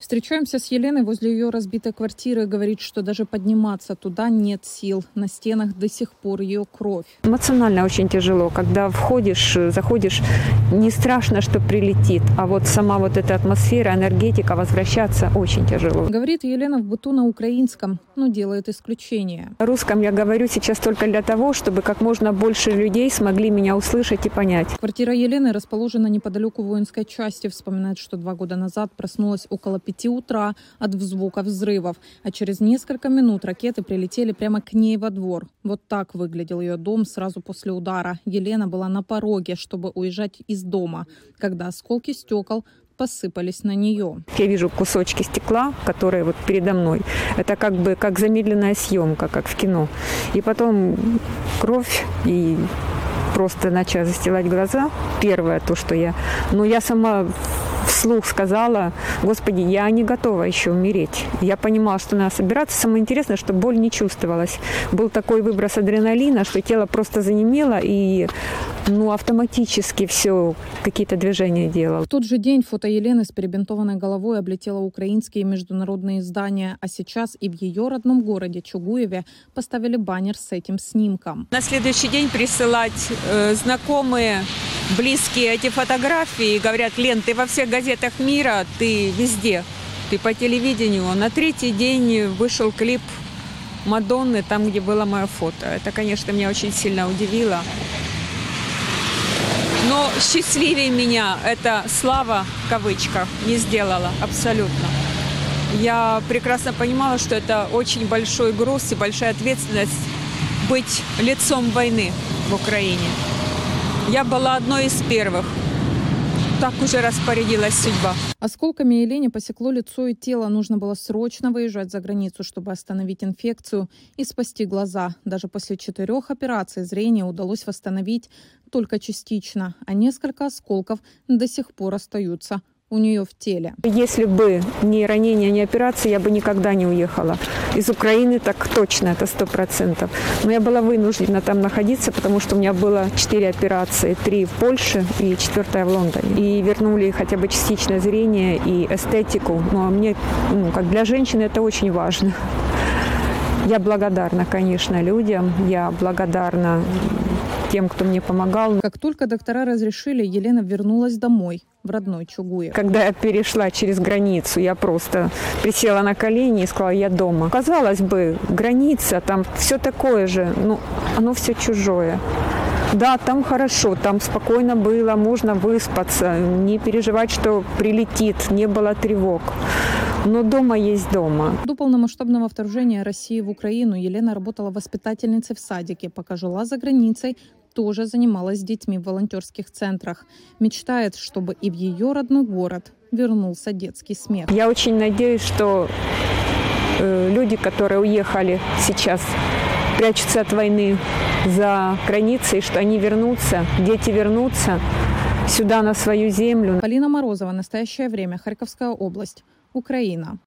Встречаемся с Еленой возле ее разбитой квартиры. Говорит, что даже подниматься туда нет сил. На стенах до сих пор ее кровь. Эмоционально очень тяжело, когда входишь, заходишь, не страшно, что прилетит, а вот сама вот эта атмосфера, энергетика, возвращаться очень тяжело. Говорит Елена в быту на украинском, но делает исключение. На русском я говорю сейчас только для того, чтобы как можно больше людей смогли меня услышать и понять. Квартира Елены расположена неподалеку воинской части. Вспоминает, что два года назад проснулась около пяти утра от звука взрывов, а через несколько минут ракеты прилетели прямо к ней во двор. Вот так выглядел ее дом сразу после удара. Елена была на пороге, чтобы уезжать из дома, когда осколки стекол посыпались на нее. Я вижу кусочки стекла, которые вот передо мной. Это как бы как замедленная съемка, как в кино. И потом кровь и просто начала застилать глаза. Первое то, что я... Но я сама вслух сказала, Господи, я не готова еще умереть. Я понимала, что надо собираться. Самое интересное, что боль не чувствовалась. Был такой выброс адреналина, что тело просто занемело и ну, автоматически все, какие-то движения делал. В тот же день фото Елены с перебинтованной головой облетело украинские и международные издания, а сейчас и в ее родном городе Чугуеве поставили баннер с этим снимком. На следующий день присылать э, знакомые, близкие эти фотографии и говорят, Лен, ты во всех газетах мира, ты везде, ты по телевидению. На третий день вышел клип Мадонны, там, где было мое фото. Это, конечно, меня очень сильно удивило. Но счастливее меня эта слава, в кавычках, не сделала абсолютно. Я прекрасно понимала, что это очень большой груз и большая ответственность быть лицом войны в Украине. Я была одной из первых. Так уже распорядилась судьба. Осколками Елене посекло лицо и тело. Нужно было срочно выезжать за границу, чтобы остановить инфекцию и спасти глаза. Даже после четырех операций зрение удалось восстановить только частично, а несколько осколков до сих пор остаются у нее в теле. Если бы не ранение, не операция, я бы никогда не уехала. Из Украины так точно, это сто процентов. Но я была вынуждена там находиться, потому что у меня было четыре операции. Три в Польше и четвертая в Лондоне. И вернули хотя бы частичное зрение и эстетику. Ну, а мне, ну, как для женщины, это очень важно. Я благодарна, конечно, людям. Я благодарна тем, кто мне помогал. Как только доктора разрешили, Елена вернулась домой, в родной Чугуев. Когда я перешла через границу, я просто присела на колени и сказала, я дома. Казалось бы, граница, там все такое же, но оно все чужое. Да, там хорошо, там спокойно было, можно выспаться, не переживать, что прилетит, не было тревог. Но дома есть дома. До полномасштабного вторжения России в Украину Елена работала воспитательницей в садике. Пока жила за границей, тоже занималась с детьми в волонтерских центрах. Мечтает, чтобы и в ее родной город вернулся детский смех. Я очень надеюсь, что э, люди, которые уехали сейчас, прячутся от войны за границей, что они вернутся, дети вернутся сюда, на свою землю. Полина Морозова. Настоящее время. Харьковская область. Украина.